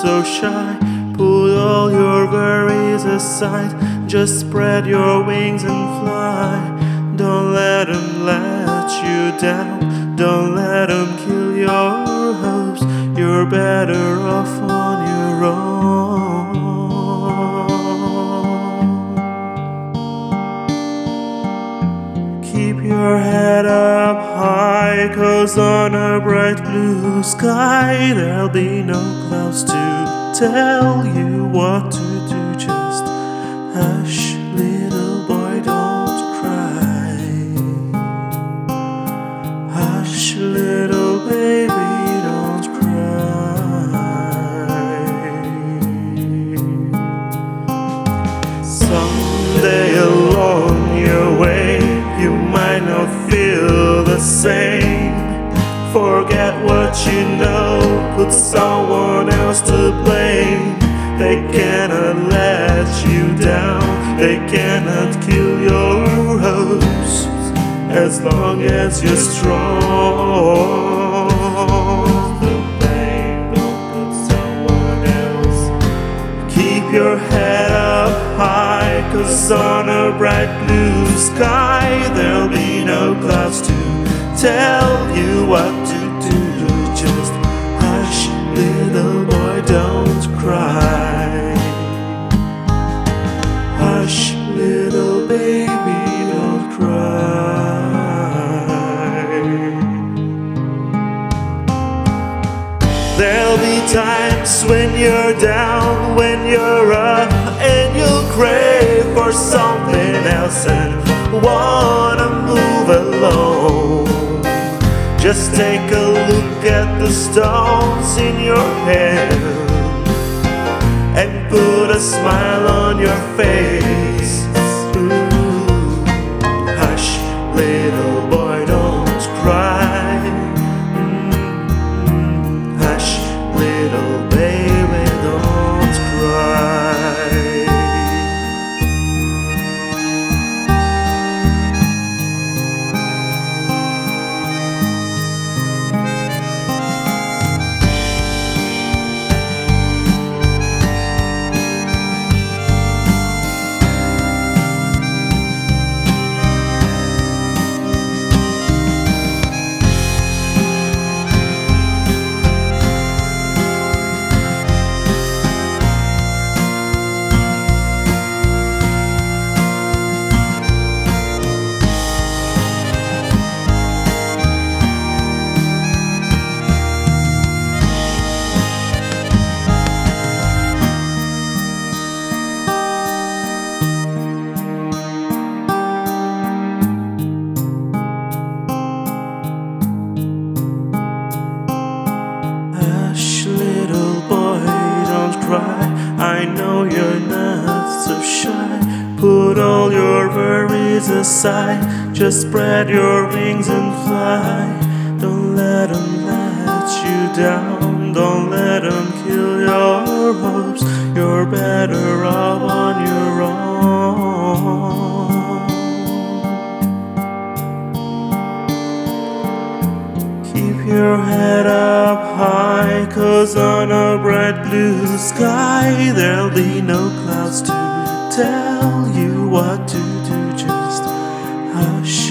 shy. Put all your worries aside. Just spread your wings and fly. Don't let them let you down. Don't let them kill your hopes. You're better off on your own. Keep your head up high, cause on a bright blue sky there'll be no clouds to tell you what to do. Just hush, little boy, don't cry. Hush, little baby, don't cry. Someday along your way, you might not feel the same. Forget what you know, put someone else to blame. They cannot let you down, they cannot kill your hopes as long as you're strong. Put someone else Keep your head up high, cause on a bright blue sky there'll be no clouds to tell you what to times when you're down, when you're up, and you'll crave for something else and wanna move alone. Just take a look at the stones in your hand and put a smile on your face. Put all your worries aside. Just spread your wings and fly. Don't let them let you down. Don't let them kill your hopes. You're better off on your own. Keep your head up high, cause on a bright blue sky there'll be no clouds to tell what to do. Just hush,